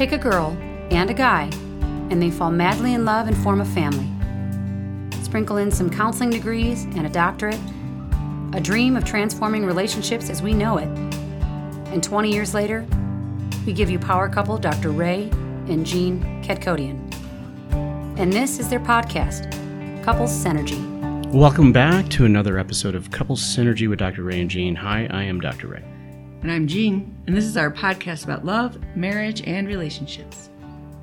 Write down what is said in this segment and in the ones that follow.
Take a girl and a guy, and they fall madly in love and form a family. Sprinkle in some counseling degrees and a doctorate, a dream of transforming relationships as we know it. And 20 years later, we give you power couple Dr. Ray and Jean Kadkodian. And this is their podcast, Couples Synergy. Welcome back to another episode of Couples Synergy with Dr. Ray and Jean. Hi, I am Dr. Ray. And I'm Jean, and this is our podcast about love, marriage, and relationships.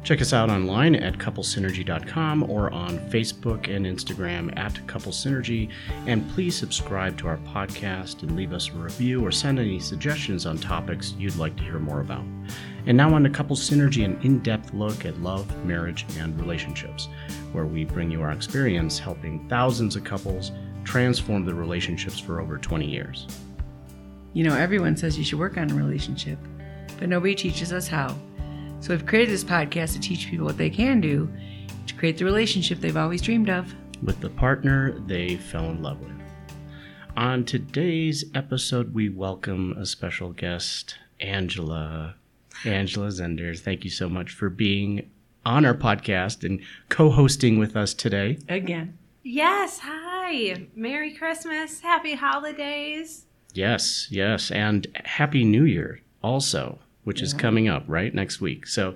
Check us out online at couplesynergy.com or on Facebook and Instagram at Couple Synergy. And please subscribe to our podcast and leave us a review or send any suggestions on topics you'd like to hear more about. And now on to Couple Synergy, an in depth look at love, marriage, and relationships, where we bring you our experience helping thousands of couples transform their relationships for over 20 years. You know, everyone says you should work on a relationship, but nobody teaches us how. So we've created this podcast to teach people what they can do to create the relationship they've always dreamed of. with the partner they fell in love with. On today's episode, we welcome a special guest, Angela. Angela Zender, thank you so much for being on our podcast and co hosting with us today. Again. Yes, hi. Merry Christmas. Happy holidays. Yes, yes, and Happy New Year also, which is coming up right next week. So,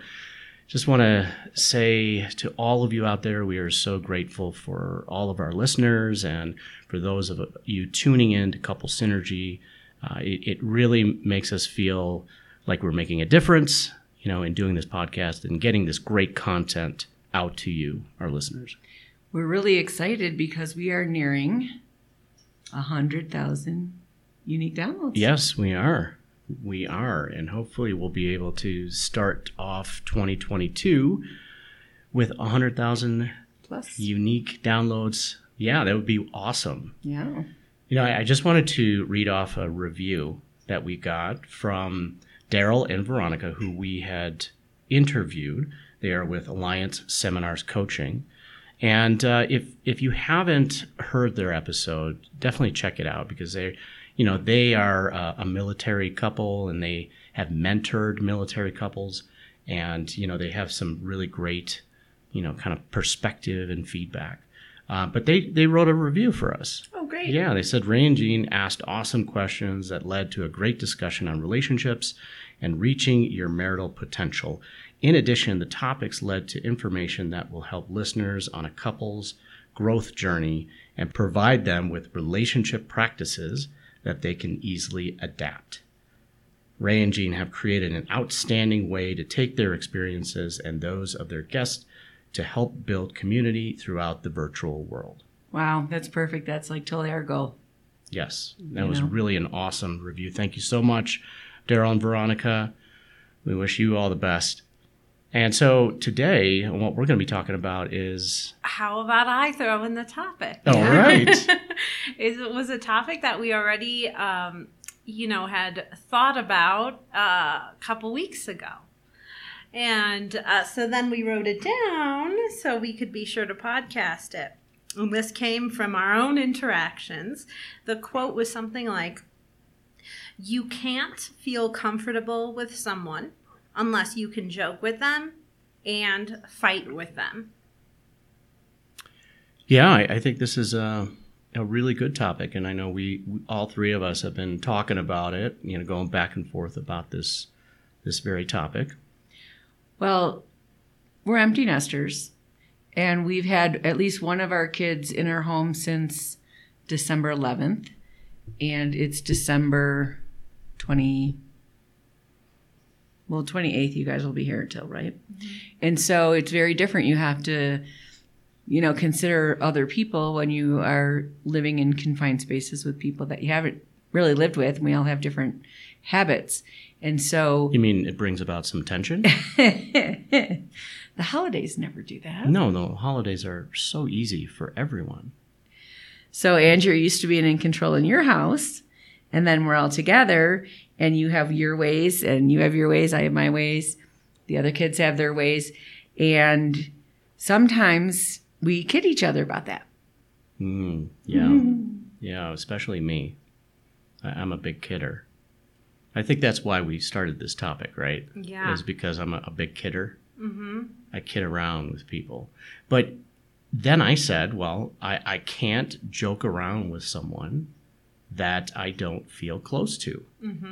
just want to say to all of you out there, we are so grateful for all of our listeners and for those of you tuning in to Couple Synergy. Uh, it, it really makes us feel like we're making a difference, you know, in doing this podcast and getting this great content out to you, our listeners. We're really excited because we are nearing a hundred thousand unique downloads. Yes, we are. We are. And hopefully we'll be able to start off 2022 with 100,000 Plus. unique downloads. Yeah, that would be awesome. Yeah. You know, I, I just wanted to read off a review that we got from Daryl and Veronica, who we had interviewed. They are with Alliance Seminars Coaching. And uh, if if you haven't heard their episode, definitely check it out because they, you know, they are uh, a military couple and they have mentored military couples, and you know they have some really great, you know, kind of perspective and feedback. Uh, but they they wrote a review for us. Oh, great. Yeah, they said Ray and Jean asked awesome questions that led to a great discussion on relationships and reaching your marital potential. In addition, the topics led to information that will help listeners on a couple's growth journey and provide them with relationship practices that they can easily adapt. Ray and Jean have created an outstanding way to take their experiences and those of their guests to help build community throughout the virtual world. Wow, that's perfect. That's like totally our goal. Yes, that You was know? really an awesome review. Thank you so much, Daryl and Veronica. We wish you all the best. And so today, what we're going to be talking about is How about I throw in the topic? all right. it was a topic that we already, um, you know, had thought about uh, a couple weeks ago. And uh, so then we wrote it down so we could be sure to podcast it. And this came from our own interactions. The quote was something like, You can't feel comfortable with someone unless you can joke with them and fight with them. Yeah, I, I think this is a, a really good topic, and I know we, we all three of us have been talking about it. You know, going back and forth about this this very topic. Well, we're empty nesters, and we've had at least one of our kids in our home since December 11th, and it's December 20. Well, 28th, you guys will be here until right? Mm-hmm. And so it's very different. You have to, you know, consider other people when you are living in confined spaces with people that you haven't really lived with. And we all have different habits. And so You mean it brings about some tension? the holidays never do that. no, no. Holidays are so easy for everyone. So Andrew used to being in control in your house, and then we're all together, and you have your ways, and you have your ways, I have my ways, the other kids have their ways, and sometimes we kid each other about that. Mm, yeah, yeah. Especially me. I, I'm a big kidder. I think that's why we started this topic, right? Yeah. Is because I'm a, a big kidder. Mm-hmm. I kid around with people. But then I said, well, I, I can't joke around with someone that I don't feel close to. Mm-hmm.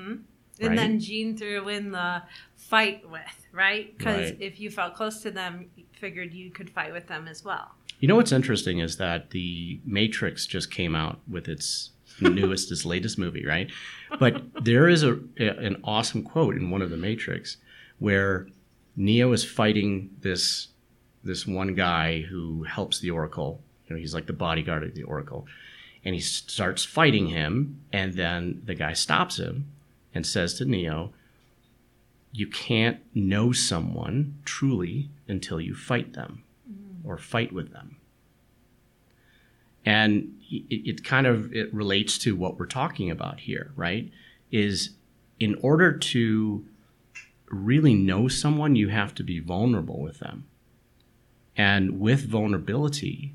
And Right. then Jean threw in the fight with, right? Because Right. if you felt close to them, you figured you could fight with them as well. You know what's interesting is that the Matrix just came out with its newest, its latest movie, right? But there is a, a- an awesome quote in one of the Matrix where Neo is fighting this this one guy who helps the Oracle. You know, he's like the bodyguard of the Oracle, and he starts fighting him, and then the guy stops him and says to Neo, "You can't know someone truly until you fight them." or fight with them. And it, it kind of it relates to what we're talking about here, right? Is in order to really know someone, you have to be vulnerable with them. And with vulnerability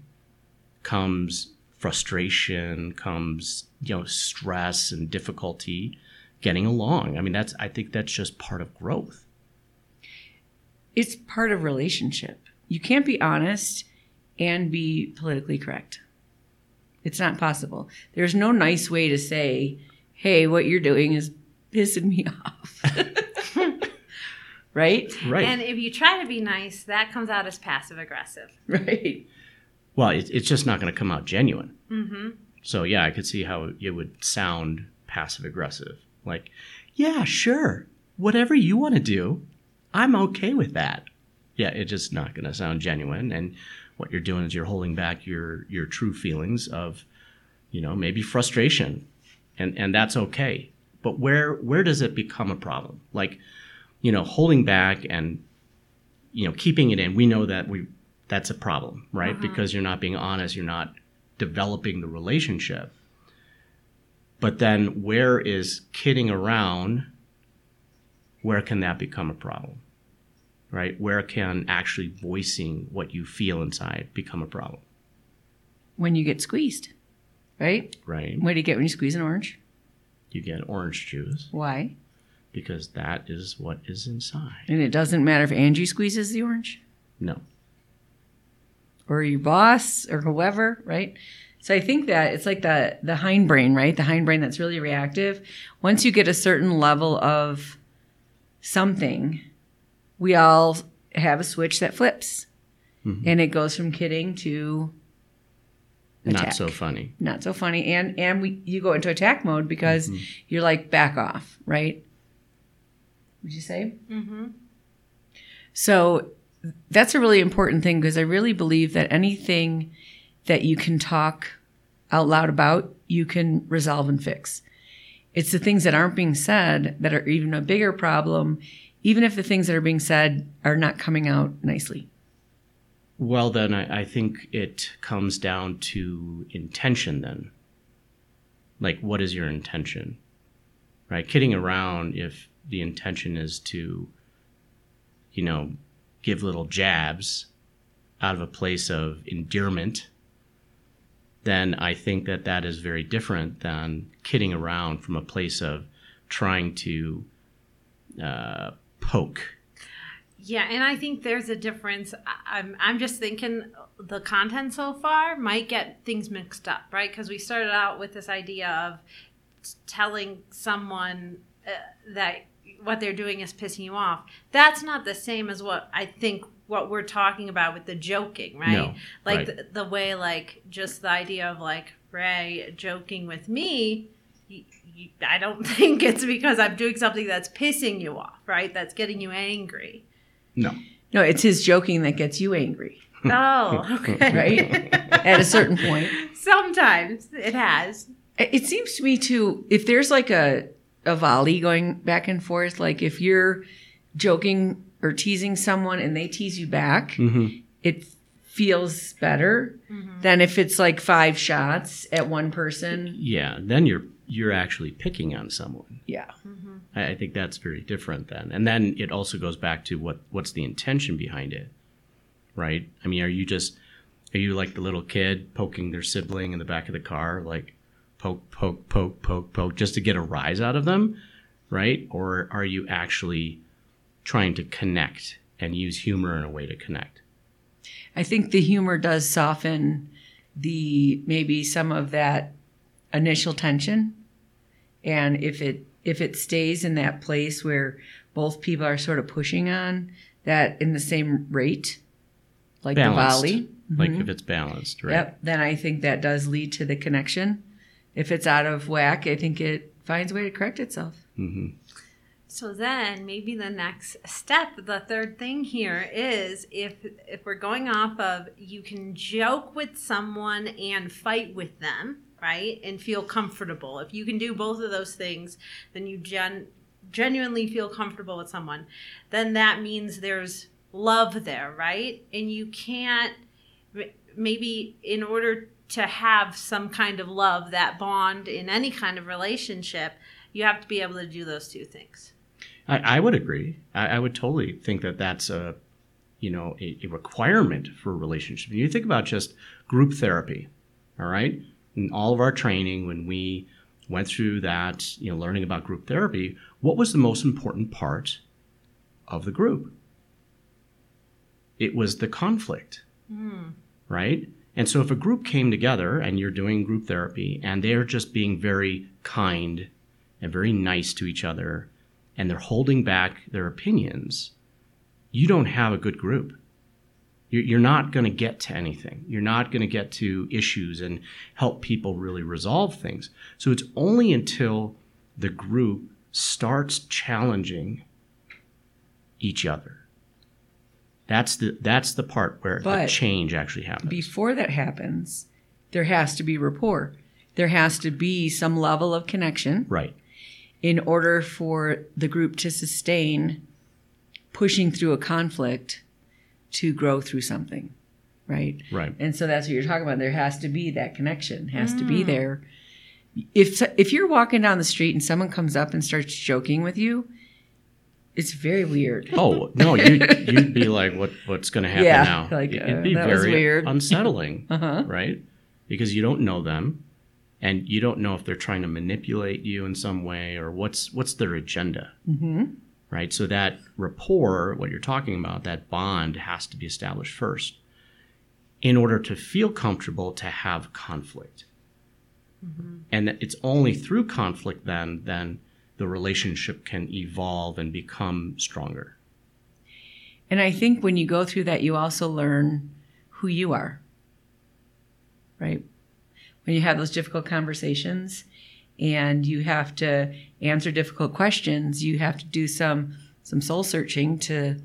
comes frustration, comes you know stress and difficulty getting along. I mean, that's I think that's just part of growth. It's part of relationship. You can't be honest and be politically correct. It's not possible. There's no nice way to say, "Hey, what you're doing is pissing me off." right? Right. And if you try to be nice, that comes out as passive aggressive. Right. Well, it, it's just not going to come out genuine. Mm-hmm. So yeah, I could see how it would sound passive aggressive. Like, yeah, sure, whatever you want to do, I'm okay with that. Yeah, it's just not going to sound genuine. And what you're doing is you're holding back your your true feelings of, you know, maybe frustration, and and that's okay. But where where does it become a problem? Like, you know, holding back and you know keeping it in. We know that we that's a problem, right? Mm-hmm. Because you're not being honest, you're not developing the relationship. But then where is kidding around? Where can that become a problem? Right? Where can actually voicing what you feel inside become a problem? When you get squeezed, right? Right? What do you get when you squeeze an orange? You get orange juice Why? because that is what is inside. And it doesn't matter if Angie squeezes the orange No. Or your boss or whoever, right? So I think that it's like the the hindbrain, right? The hindbrain that's really reactive. Once you get a certain level of something, we all have a switch that flips. And it goes from kidding to Not so funny. not so funny and and we you go into attack mode because you're like back off right would you say mm-hmm. so that's a really important thing because i really believe that anything that you can talk out loud about you can resolve and fix it's the things that aren't being said that are even a bigger problem even if the things that are being said are not coming out nicely Well, then I, I think it comes down to intention, then. Like, what is your intention? Right? Kidding around, if the intention is to, you know, give little jabs out of a place of endearment, then I think that that is very different than kidding around from a place of trying to uh, poke. Yeah, and I think there's a difference. I'm I'm just thinking the content so far might get things mixed up, right? Because we started out with this idea of telling someone uh, that what they're doing is pissing you off. That's not the same as what I think what we're talking about with the joking, right? No, like right. The, the way like just the idea of like Ray joking with me you, you, I don't think it's because I'm doing something that's pissing you off, right? That's getting you angry. No. no it's his joking that gets you angry Oh, okay. right at a certain point Sometimes it has. It seems to me too, if there's like a, a volley going back and forth, like if you're joking or teasing someone and they tease you back, Mm-hmm. it feels better than if it's like five shots at one person. Yeah, then you're you're actually picking on someone. Yeah. I, I think that's very different then. And then it also goes back to what what's the intention behind it, right? I mean, are you just are you like the little kid poking their sibling in the back of the car, like poke, poke, poke, poke, poke, just to get a rise out of them, right? Or are you actually trying to connect and use humor in a way to connect? I think the humor does soften the maybe some of that initial tension. And if it if it stays in that place where both people are sort of pushing on that in the same rate, like Balanced. the volley. Like Mhm. if it's balanced, right? Yep. Then I think that does lead to the connection. If it's out of whack, I think it finds a way to correct itself. hmm So then maybe the next step, the third thing here is if if we're going off of you can joke with someone and fight with them, right? And feel comfortable. If you can do both of those things, then you gen genuinely feel comfortable with someone. Then that means there's love there, right? And you can't maybe in order to have some kind of love, that bond in any kind of relationship, you have to be able to do those two things. I, I would agree. I, I would totally think that that's a, you know, a, a requirement for a relationship. You think about just group therapy, all right? In all of our training, when we went through that, you know, learning about group therapy, what was the most important part of the group? It was the conflict, hmm. right? And so if a group came together and you're doing group therapy and they're just being very kind and very nice to each other and they're holding back their opinions, you don't have a good group. You're not going to get to anything. You're not going to get to issues and help people really resolve things. So it's only until the group starts challenging each other. That's the that's the part where the change actually happens. Before that happens, there has to be rapport. There has to be some level of connection right. in order for the group to sustain pushing through a conflict to grow through something. Right? Right. And so that's what you're talking about. There has to be that connection, has to be mm. there. If if you're walking down the street and someone comes up and starts joking with you, it's very weird. Oh no, you you'd be like, what what's going to happen Yeah, now? like, It'd uh, be that was very weird. unsettling, Uh-huh. right? Because you don't know them, and you don't know if they're trying to manipulate you in some way or what's what's their agenda, hmm right? So that rapport, what you're talking about, that bond has to be established first, in order to feel comfortable to have conflict, and it's only through conflict then then the relationship can evolve and become stronger. And I think when you go through that, you also learn who you are. Right? When you have those difficult conversations and you have to answer difficult questions, you have to do some some soul searching to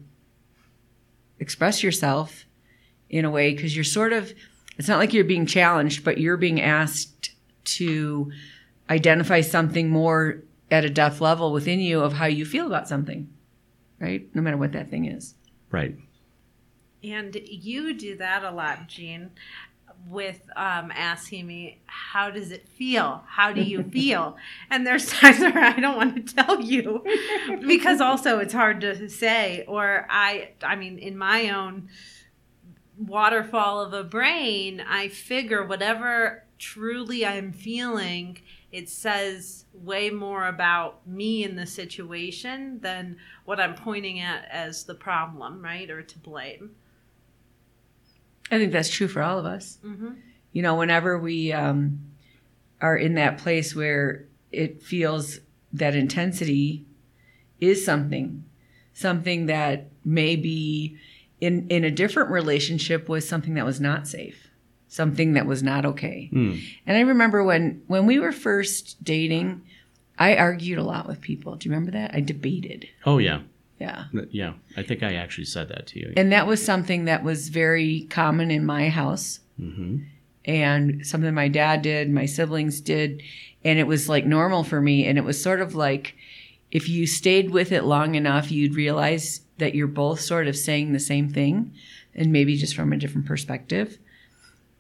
express yourself in a way because you're sort of it's not like you're being challenged, but you're being asked to identify something more at a depth level within you of how you feel about something. Right? No matter what that thing is. Right. And you do that a lot, Jean, with um, asking me, How does it feel? How do you feel? and there's times where I don't want to tell you because also it's hard to say. Or I, I mean, in my own waterfall of a brain, I figure whatever truly I'm feeling, it says way more about me in the situation than what I'm pointing at as the problem, right? Or to blame. I think that's true for all of us. Mm-hmm. You know, whenever we um, are in that place where it feels that intensity is something, something that maybe in in a different relationship was something that was not safe, something that was not okay. Hmm. And I remember when when we were first dating, I argued a lot with people. Do you remember that? I debated. Oh yeah, Yeah. yeah. I think I actually said that to you. And that was something that was very common in my house. hmm and something my dad did, my siblings did, and it was like normal for me. And it was sort of like if you stayed with it long enough, you'd realize that you're both sort of saying the same thing and maybe just from a different perspective.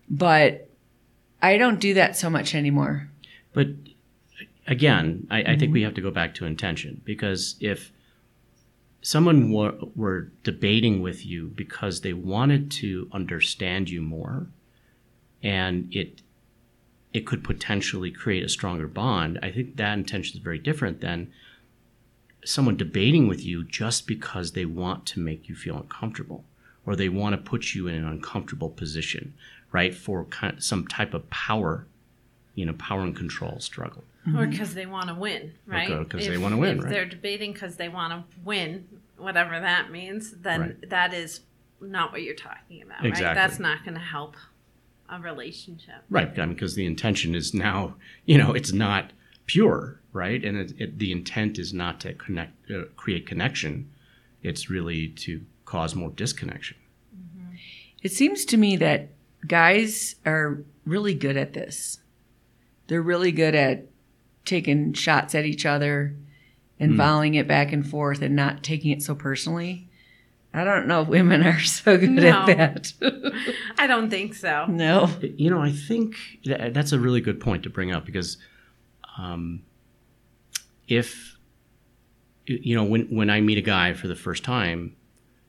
But I don't do that so much anymore. But again, I, I think mm-hmm. we have to go back to intention because if someone were, were debating with you because they wanted to understand you more, and it it could potentially create a stronger bond, I think that intention is very different than someone debating with you just because they want to make you feel uncomfortable or they want to put you in an uncomfortable position, right? For kind some type of power, you know, power and control struggle. or because they want to win, right? Because they wanna win, If right. they're debating because they want to win, whatever that means, then Right. that is not what you're talking about, right? That's not going to help a relationship. Right, I mean, because the intention is now, you know, it's not pure, right? And it, it, the intent is not to connect, uh, create connection. It's really to cause more disconnection. It seems to me that guys are really good at this. They're really good at taking shots at each other and volleying it back and forth and not taking it so personally. I don't know if women are so good No. at that. I don't think so. no. You know, I think that, that's a really good point to bring up because um, if you know when when I meet a guy for the first time,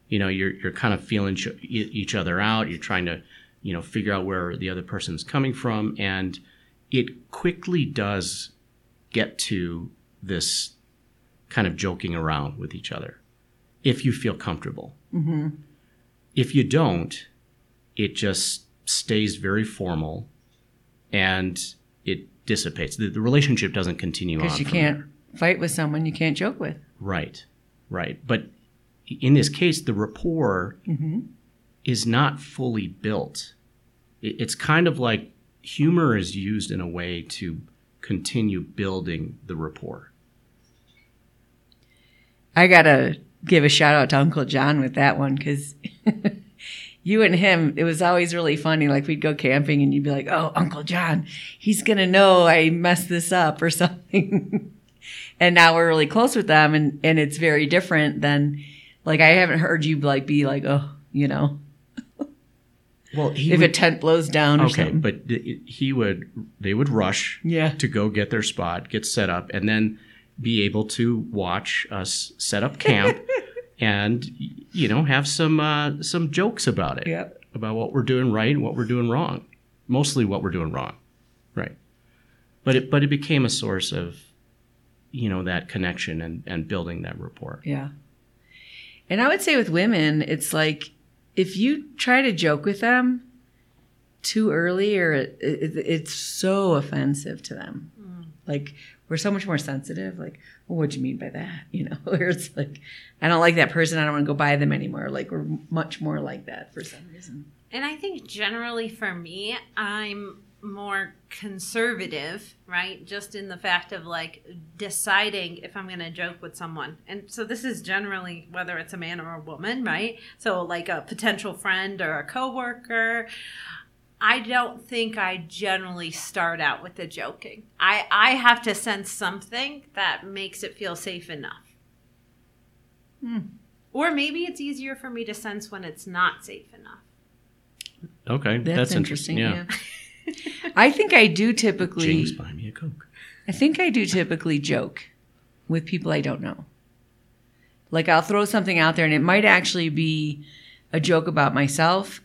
you know, you're you're kind of feeling each other out. You're trying to you know figure out where the other person's coming from, and it quickly does get to this kind of joking around with each other if you feel comfortable. Mm-hmm. If you don't, it just stays very formal and it dissipates. The, the relationship doesn't continue. Because you can't there. fight with someone you can't joke with. Right, right. But in this case, the rapport mm-hmm. Is not fully built. It's kind of like humor is used in a way to continue building the rapport. I gotta give a shout out to Uncle John with that one because you and him, it was always really funny. Like we'd go camping and you'd be like, "Oh, Uncle John, he's gonna know I messed this up or something." and now we're really close with them, and and it's very different than like I haven't heard you like be like, "Oh, you know, Well, if a tent blows down or okay, something." but he would they would rush Yeah. to go get their spot, get set up, and then be able to watch us set up camp and you know have some uh, some jokes about it Yep. about what we're doing right and what we're doing wrong mostly what we're doing wrong right but it but it became a source of you know that connection and and building that rapport Yeah. And I would say with women, it's like if you try to joke with them too early, or it, it, it's so offensive to them. Mm. Like we're so much more sensitive. Like, well, what do you mean by that? You know, where it's like, I don't like that person. I don't want to go by them anymore. Like we're much more like that for some reason. And I think generally for me, I'm more conservative, right? Just in the fact of like deciding if I'm going to joke with someone. And so this is generally whether it's a man or a woman, right? So like a potential friend or a coworker. I don't think I generally start out with the joking. I I have to sense something that makes it feel safe enough. Hmm. Or maybe it's easier for me to sense when it's not safe enough. okay That's, that's, interesting. yeah, Yeah. I think I do typically. james buy me a coke I think I do typically joke with people I don't know. Like I'll throw something out there and it might actually be a joke about myself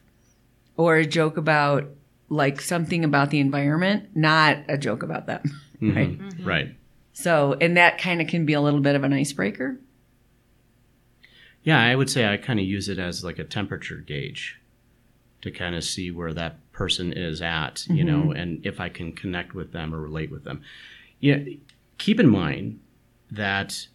or a joke about like something about the environment, not a joke about them. Right. Mhm. right So, and that kind of can be a little bit of an icebreaker. Yeah, I would say I kind of use it as like a temperature gauge to kind of see where that person is at, you mm-hmm. know, and if I can connect with them or relate with them. Yeah, keep in mind that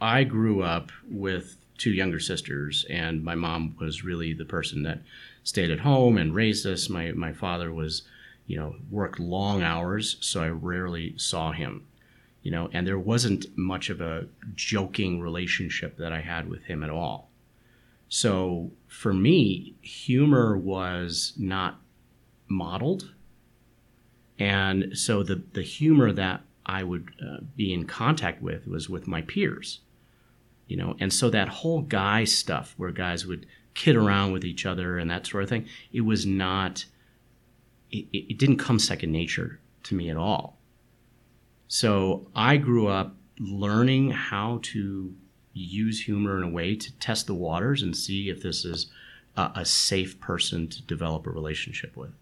I grew up with two younger sisters, and my mom was really the person that stayed at home and raised us. My my father was, you know, worked long hours, so I rarely saw him you know, and there wasn't much of a joking relationship that I had with him at all. So for me, humor was not modeled. And so the, the humor that I would uh, be in contact with was with my peers, you know, and so that whole guy stuff where guys would kid around with each other and that sort of thing, it was not, it, it didn't come second nature to me at all. So I grew up learning how to use humor in a way to test the waters and see if this is a, a safe person to develop a relationship with.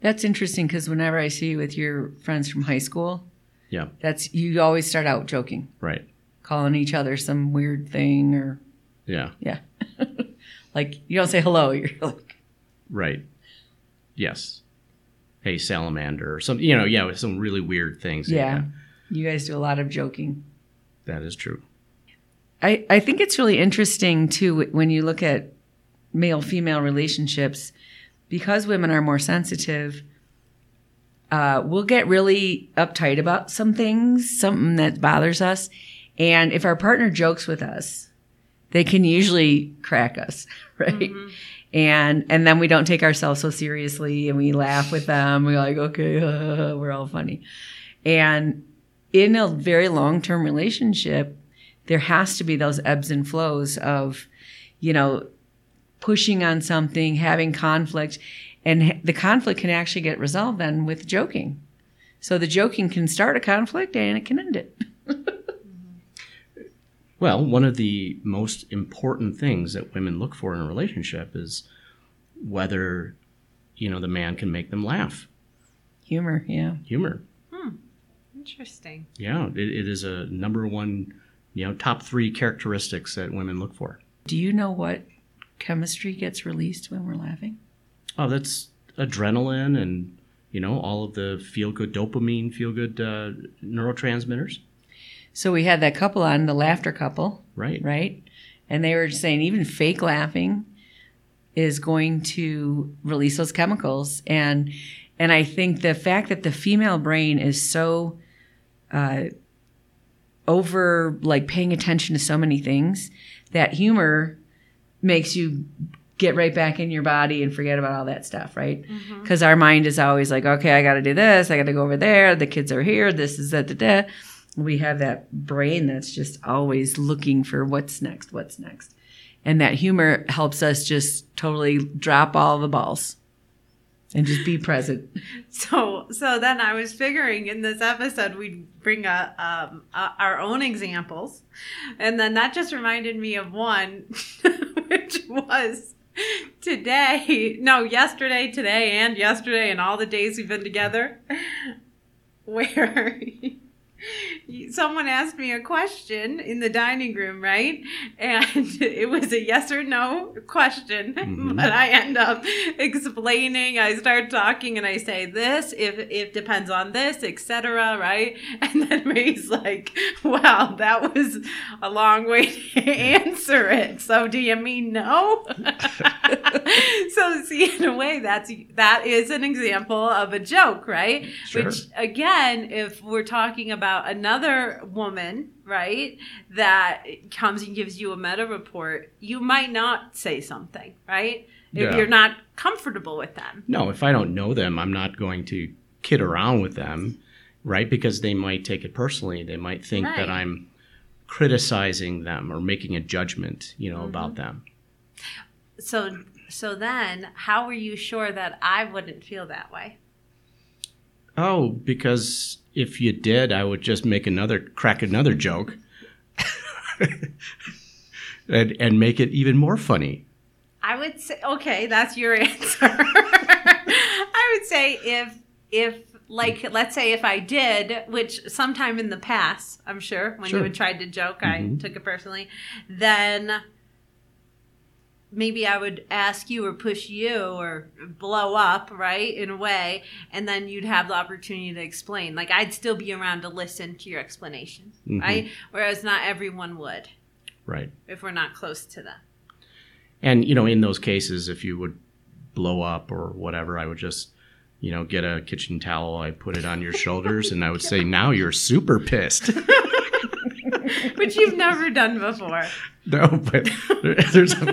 That's interesting because whenever I see you with your friends from high school, Yeah, that's you always start out joking. right. calling each other some weird thing or Yeah. yeah. like you don't say hello, you're like Right. Yes. Hey, salamander, or some, you know, yeah, with some really weird things. yeah. You guys do a lot of joking. that is true. I, I think it's really interesting too when you look at male female relationships because women are more sensitive. Uh, we'll get really uptight about some things, something that bothers us. And if our partner jokes with us, they can usually crack us, right? And and then we don't take ourselves so seriously, and we laugh with them. We're like, okay, uh, we're all funny. And in a very long term relationship, there has to be those ebbs and flows of, you know, pushing on something, having conflict, and the conflict can actually get resolved then with joking. So the joking can start a conflict and it can end it. Well, one of the most important things that women look for in a relationship is whether, you know, the man can make them laugh. Humor, yeah. Humor. Hmm. Interesting. Yeah, it, it is a number one, you know, top three characteristics that women look for. Do you know what chemistry gets released when we're laughing? Oh, that's adrenaline and, you know, all of the feel good dopamine, feel good uh, neurotransmitters. So we had that couple on, the laughter couple, Right. right? And they were saying even fake laughing is going to release those chemicals and and I think the fact that the female brain is so uh, over like paying attention to so many things that humor makes you get right back in your body and forget about all that stuff, right? Because our mind is always like, okay, I got to do this, I got to go over there, the kids are here, this is that, da, da. We have that brain that's just always looking for what's next, what's next. And that humor helps us just totally drop all the balls and just be present. So so then I was figuring in this episode we'd bring a, um, a our own examples, and then that just reminded me of one, which was today. No, yesterday, today, and yesterday, and all the days we've been together, where. Someone asked me a question in the dining room, right? And it was a yes or no question, Mhm. but I end up explaining. I start talking, and I say this if it depends on this, etc. Right? And then Ray's like, "Wow, that was a long way to answer it. So do you mean no?" so see, in a way, that's that is an example of a joke, right? Sure. Which again, if we're talking about another woman, right, that comes and gives you a meta report, you might not say something, right? If Yeah. you're not comfortable with them. No, if I don't know them, I'm not going to kid around with them, right? Because they might take it personally. They might think Right. that I'm criticizing them or making a judgment, you know, Mm-hmm. about them. So so then how were you sure that I wouldn't feel that way? Oh, because if you did, I would just make another crack another joke. and and make it even more funny. I would say okay, that's your answer. I would say if if like let's say if I did, which sometime in the past, I'm sure when Sure. you had tried to joke, I Mhm. took it personally, then maybe I would ask you or push you or blow up, right, in a way, and then you'd have the opportunity to explain. Like I'd still be around to listen to your explanation, Mhm. right? Whereas not everyone would Right. if we're not close to them. And you know, in those cases, if you would blow up or whatever, I would just, you know, get a kitchen towel, I put it on your shoulders, and I would say, "Now you're super pissed." Which you've never done before. no, but there's a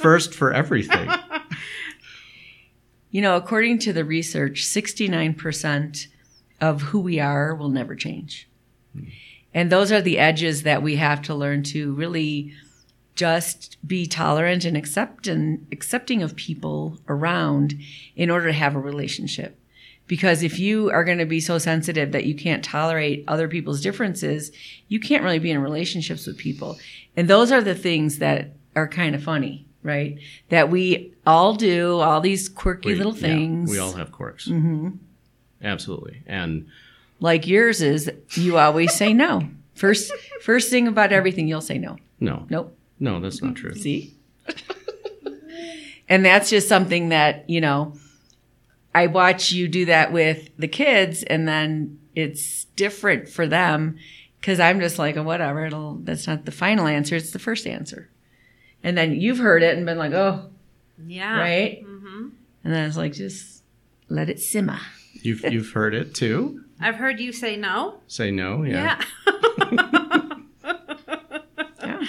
first for everything. You know, according to the research, 69% of who we are will never change. Hmm. And those are the edges that we have to learn to really just be tolerant and accept and accepting of people around in order to have a relationship. Because if you are going to be so sensitive that you can't tolerate other people's differences, you can't really be in relationships with people. And those are the things that are kind of funny, right? That we all do, all these quirky We- little yeah, things. we all have quirks. Mm-hmm. Absolutely, and like yours is you always say no First, first thing about everything, you'll say no. No, Nope. no, that's not true. See? and that's just something that, you know, I watch you do that with the kids and then it's different for them because I'm just like, oh, whatever, it'll, that's not the final answer. It's the first answer. And then you've heard it and been like, oh, Yeah. right. hmm And then it's like, just let it simmer. You've you've heard it too. I've heard you say no. Say no. Yeah. Yeah.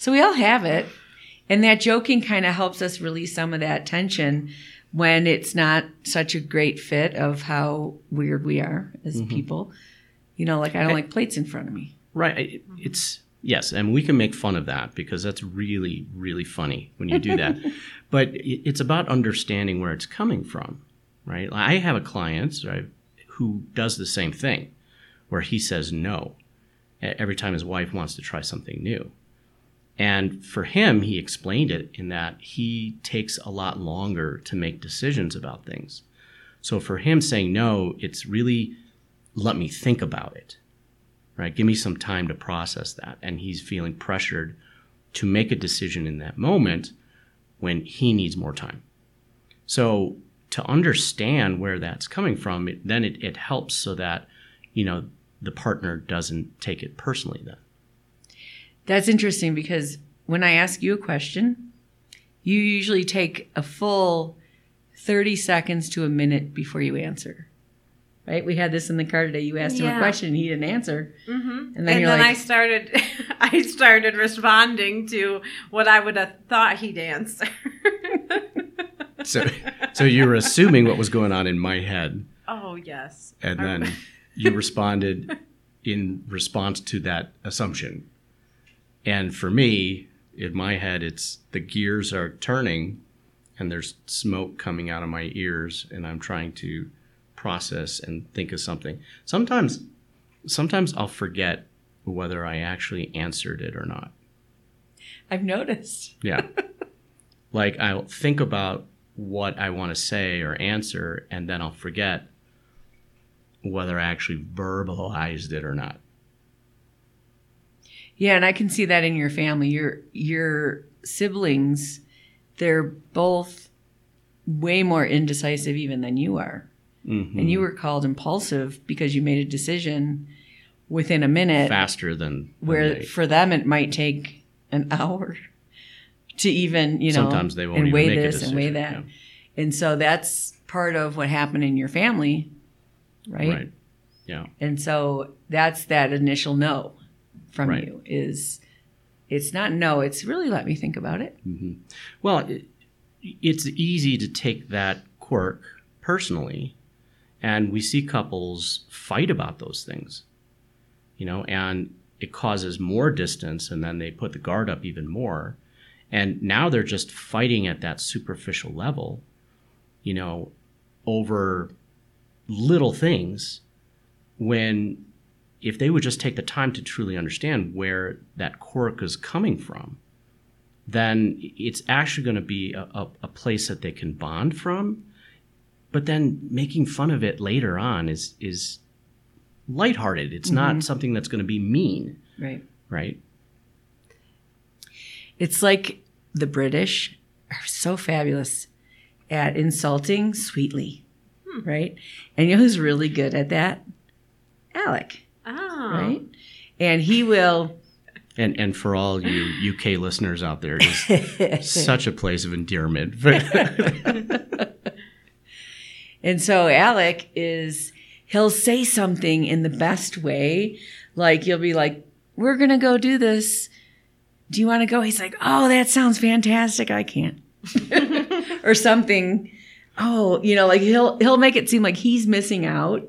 So we all have it. And that joking kind of helps us release some of that tension when it's not such a great fit of how weird we are as people. You know, like I don't like plates in front of me. Right. It- It's yes, and we can make fun of that because that's really really funny when you do that. but it's about understanding where it's coming from, right? I have a client right, who does the same thing, where he says no every time his wife wants to try something new. And for him, he explained it in that he takes a lot longer to make decisions about things. So for him saying no, it's really let me think about it right? Give me some time to process that. And he's feeling pressured to make a decision in that moment when he needs more time. So to understand where that's coming from, it, then it, it helps so that, you know, the partner doesn't take it personally then. That's interesting because when I ask you a question, you usually take a full 30 seconds to a minute before you answer. Right? We had this in the car today. You asked him a question, he didn't answer. hmm And And then then, you're I like- started, I started responding to what I would have thought he'd answer. So, so you were assuming what was going on in my head, oh yes. and then you responded in response to that assumption. And for me, in my head, it's the gears are turning and there's smoke coming out of my ears, and I'm trying to process and think of something. Sometimes, sometimes I'll forget whether I actually answered it or not. I've noticed. Yeah. like I'll think about what I want to say or answer, and then I'll forget whether I actually verbalized it or not. Yeah, and I can see that in your family. Your your siblings, they're both way more indecisive even than you are. Mhm. And you were called impulsive because you made a decision within a minute faster than, where they- for them it might take an hour to even, you know, sometimes they won't and even weigh make a this and weigh that. yeah. And so that's part of what happened in your family, right? Right. Yeah. And so that's that initial no from Right. you is it's not no, it's really let me think about it. Well, it, it's easy to take that quirk personally, and we see couples fight about those things, you know, and it causes more distance, and then they put the guard up even more. And now they're just fighting at that superficial level, you know, over little things when if they would just take the time to truly understand where that quirk is coming from, then it's actually going to be a, a, a place that they can bond from. But then making fun of it later on is is lighthearted. It's not mm-hmm. something that's going to be mean, Right. right? It's like the British are so fabulous at insulting sweetly, hmm. right? And you know who's really good at that? Alec, Oh. right? And he will And and for all you UK listeners out there, it is such a place of endearment. And so Alec is he'll say something in the best way. Like you'll be like, We're gonna go do this. Do you wanna go? He's like, Oh, that sounds fantastic. I can't. or something. Oh, you know, like he'll he'll make it seem like he's missing out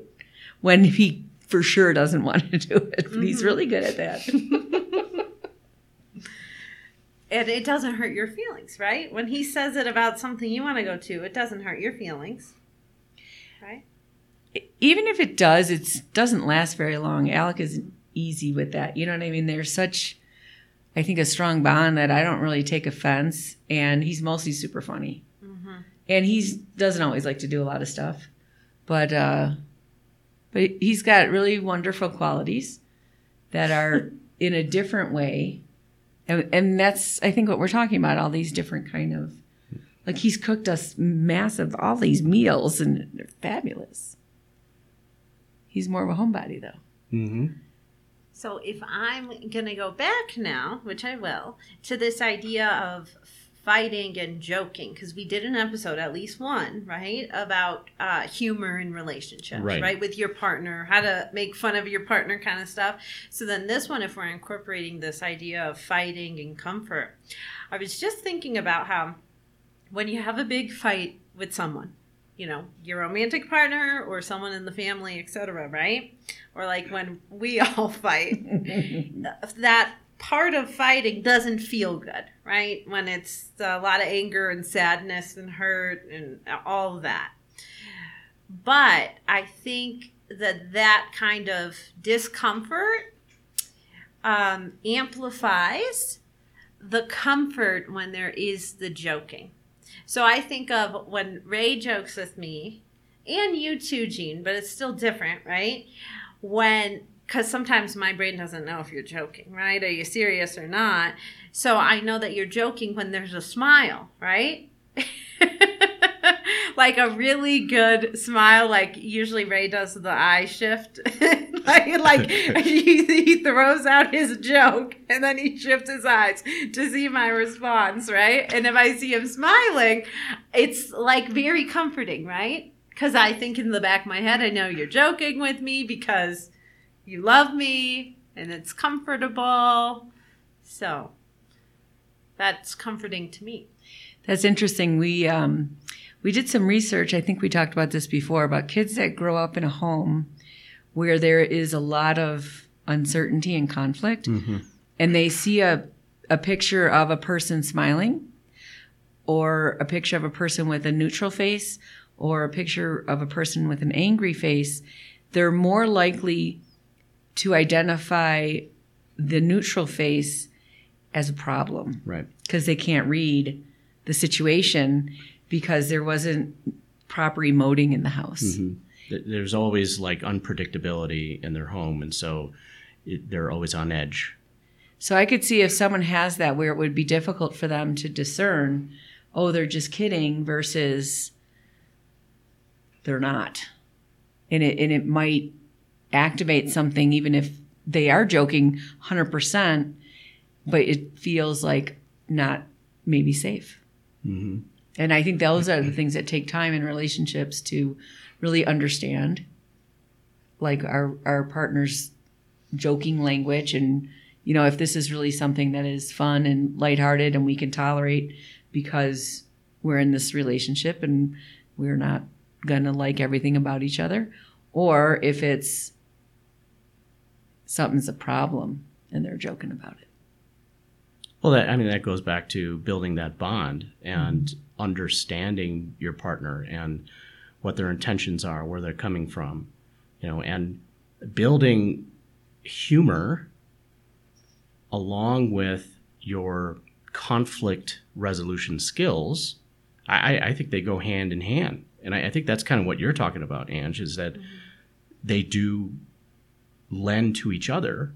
when he for sure doesn't want to do it. But he's mm-hmm. really good at that. And it doesn't hurt your feelings, right? When he says it about something you want to go to, it doesn't hurt your feelings. Even if it does, it doesn't last very long. Alec is easy with that. You know what I mean? There's such, I think, a strong bond that I don't really take offense, and he's mostly super funny. And he doesn't always like to do a lot of stuff, but uh, but he's got really wonderful qualities, that are in a different way. And, and that's, I think, what we're talking about all these different kind of, like he's cooked us massive, all these meals, and they're fabulous. He's more of a homebody, though. Mm-hmm. So if I'm going to go back now, which I will, to this idea of fighting and joking, because we did an episode, at least one, right, about uh, humor in relationships, Right. right, with your partner, how to make fun of your partner kind of stuff. So then this one, if we're incorporating this idea of fighting and comfort, I was just thinking about how when you have a big fight with someone, you know, your romantic partner or someone in the family, etc., right? Or like when we all fight, that part of fighting doesn't feel good, right? When it's a lot of anger and sadness and hurt and all of that. But I think that that kind of discomfort um, amplifies the comfort when there is the joking. So I think of when Ray jokes with me, and you too, Jean, but it's still different, right? When, because sometimes my brain doesn't know if you're joking, right? Are you serious or not? So I know that you're joking when there's a smile, right? Like a really good smile, like usually Ray does the eye shift. like, like he, he throws out his joke and then he shifts his eyes to see my response, right? And if I see him smiling, it's like very comforting, right? Because I think in the back of my head, I know you're joking with me because you love me and it's comfortable. So that's comforting to me. That's interesting. We um, we did some research. I think we talked about this before about kids that grow up in a home where there is a lot of uncertainty and conflict, mm-hmm. and they see a a picture of a person smiling, or a picture of a person with a neutral face, or a picture of a person with an angry face. They're more likely to identify the neutral face as a problem Right. because they can't read the situation because there wasn't proper emoting in the house. Th- There's always like unpredictability in their home, and so it, they're always on edge. So I could see if someone has that where it would be difficult for them to discern, oh, they're just kidding versus they're not. And it and it might activate something even if they are joking 100%, but it feels like not maybe safe. Mm-hmm. And I think those are the things that take time in relationships to really understand, like our our partner's joking language, and you know if this is really something that is fun and lighthearted and we can tolerate because we're in this relationship and we're not gonna like everything about each other, or if it's something's a problem and they're joking about it. Well, that, I mean, that goes back to building that bond and mm-hmm. Understanding your partner and what their intentions are, where they're coming from, you know, and building humor along with your conflict resolution skills. I, I- think they go hand in hand. And I, I think that's kind of what you're talking about, Ange, is that mm-hmm. they do lend to each other,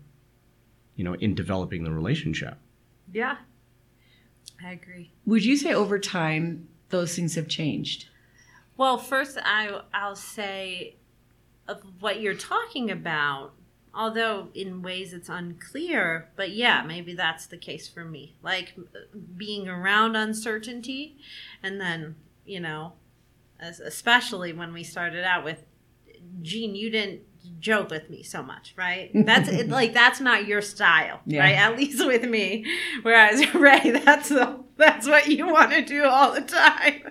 you know, in developing the relationship. Yeah, I agree. Would you say over time those things have changed? Well, first, I I'll say of what you're talking about. Although in ways it's unclear, but yeah, maybe that's the case for me. Like being around uncertainty, and then you know, as, especially when we started out with Jean, you didn't joke with me so much, right? That's it, like that's not your style, Yeah. right? At least with me. Whereas Ray, that's the, that's what you want to do all the time.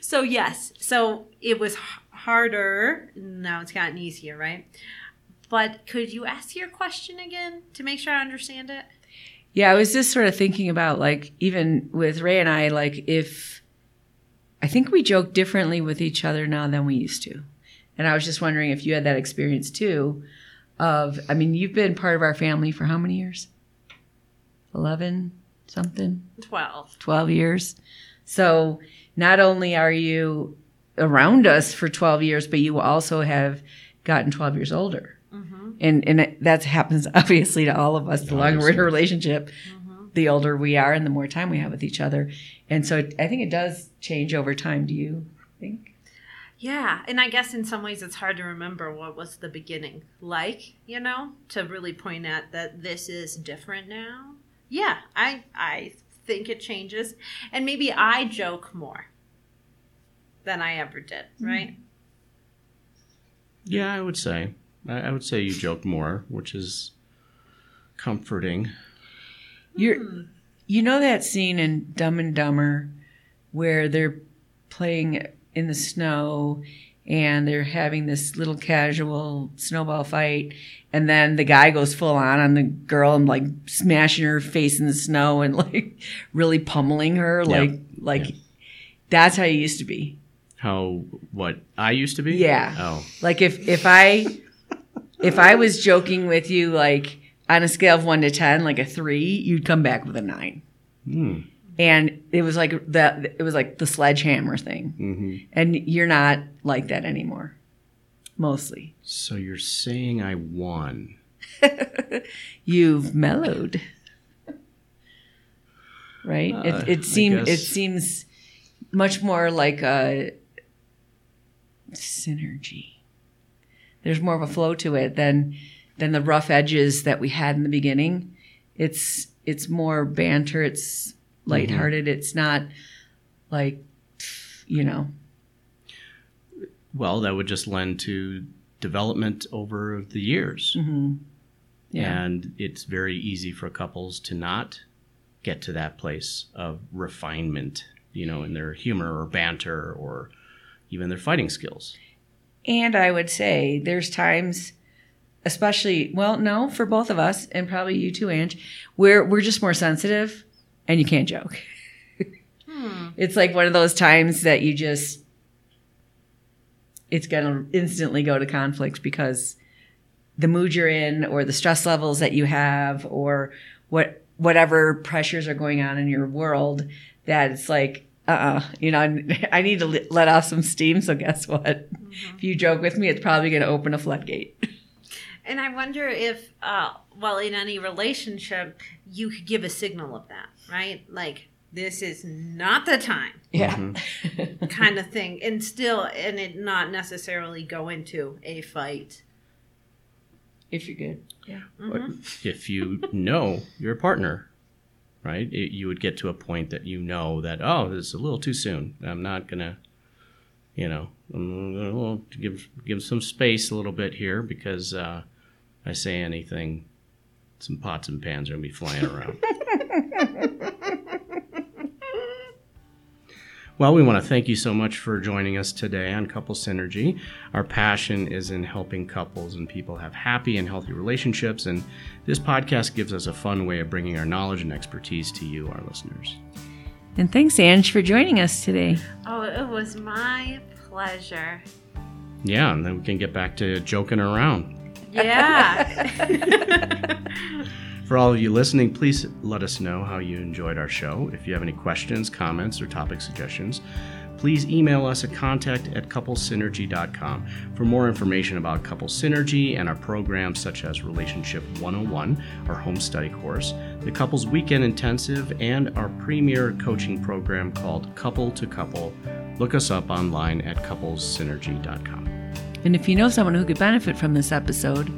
So yes, so it was h- harder. Now it's gotten easier, right? But could you ask your question again to make sure I understand it? Yeah, I was just sort of thinking about like even with Ray and I, like if I think we joke differently with each other now than we used to. And I was just wondering if you had that experience too of I mean, you've been part of our family for how many years? 11 something? Twelve. 12 years. So not only are you around us for 12 years, but you also have gotten 12 years older. Mm-hmm. And and it, that happens obviously to all of us. The longer we're in a Obviously. relationship, the older we are, and the more time we have with each other. And so it, I think it does change over time. Do you think? Yeah, and I guess in some ways it's hard to remember what was the beginning like, you know, to really point at that this is different now. Yeah, I I think it changes, and maybe I joke more than I ever did, hmm. right? Yeah, I would say. I, I would say you joke more, which is comforting. You're, hmm. you know that scene in Dumb and Dumber where they're playing in the snow and they're having this little casual snowball fight, and then the guy goes full on on the girl and like smashing her face in the snow and like really pummeling her, like like Yeah. that's how you used to be. How what I used to be? Yeah. Oh. Like if if I if I was joking with you like on a scale of one to ten, like a three, you'd come back with a nine. Hmm. And it was like that. It was like the sledgehammer thing, hmm and you're not like that anymore. Mostly, So you're saying I won? you've mellowed, right? Uh, it it seems it seems much more like a synergy. There's more of a flow to it than than the rough edges that we had in the beginning. It's it's more banter. It's lighthearted. It's not like you know. Well, that would just lend to development over the years. hmm Yeah. And it's very easy for couples to not get to that place of refinement, you know, in their humor or banter or even their fighting skills. And I would say there's times, especially well, no, for both of us, and probably you too, Ange, where we're just more sensitive, and you can't joke. It's like one of those times that you just, it's gonna instantly go to conflict because the mood you're in, or the stress levels that you have, or what whatever pressures are going on in your world, that it's like. Uh, uh you know, I- need to let- let off some steam. So guess what? If you joke with me, it's probably going to open a floodgate. And I wonder if, uh, well, in any relationship, you could give a signal of that, right? Like, this is not the time, Yeah. kind of thing. And still, and it not necessarily go into a fight. if you're good. Yeah. But if you know your partner, right, it, you would get to a point that you know that, oh, this is a little too soon. I'm not going to, you know, I'm gonna give, give some space a little bit here because uh, I say anything, some pots and pans are going to be flying around. Well, we want to thank you so much for joining us today on Couple Synergy. Our passion is in helping couples and people have happy and healthy relationships, and this podcast gives us a fun way of bringing our knowledge and expertise to you, our listeners. And thanks, Ange, for joining us today. Oh, it was my pleasure. Yeah, and then we can get back to joking around. Yeah. For all of you listening, please let us know how you enjoyed our show. If you have any questions, comments, or topic suggestions, please email us at contact at couplesynergy.com. For more information about Couple Synergy and our programs such as Relationship 101, our home study course, the Couples Weekend Intensive, and our premier coaching program called Couple to Couple, look us up online at couplesynergy.com. And if you know someone who could benefit from this episode,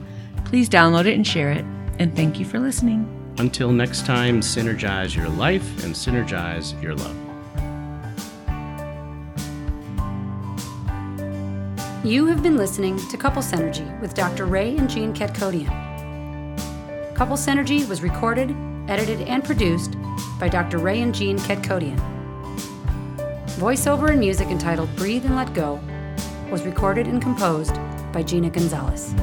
please download it and share it. And thank you for listening. Until next time, synergize your life and synergize your love. You have been listening to Couple Synergy with Dr. Ray and Jean Ketkodian. Couple Synergy was recorded, edited, and produced by Dr. Ray and Jean Ketkodian. Voiceover and music entitled Breathe and Let Go was recorded and composed by Gina Gonzalez.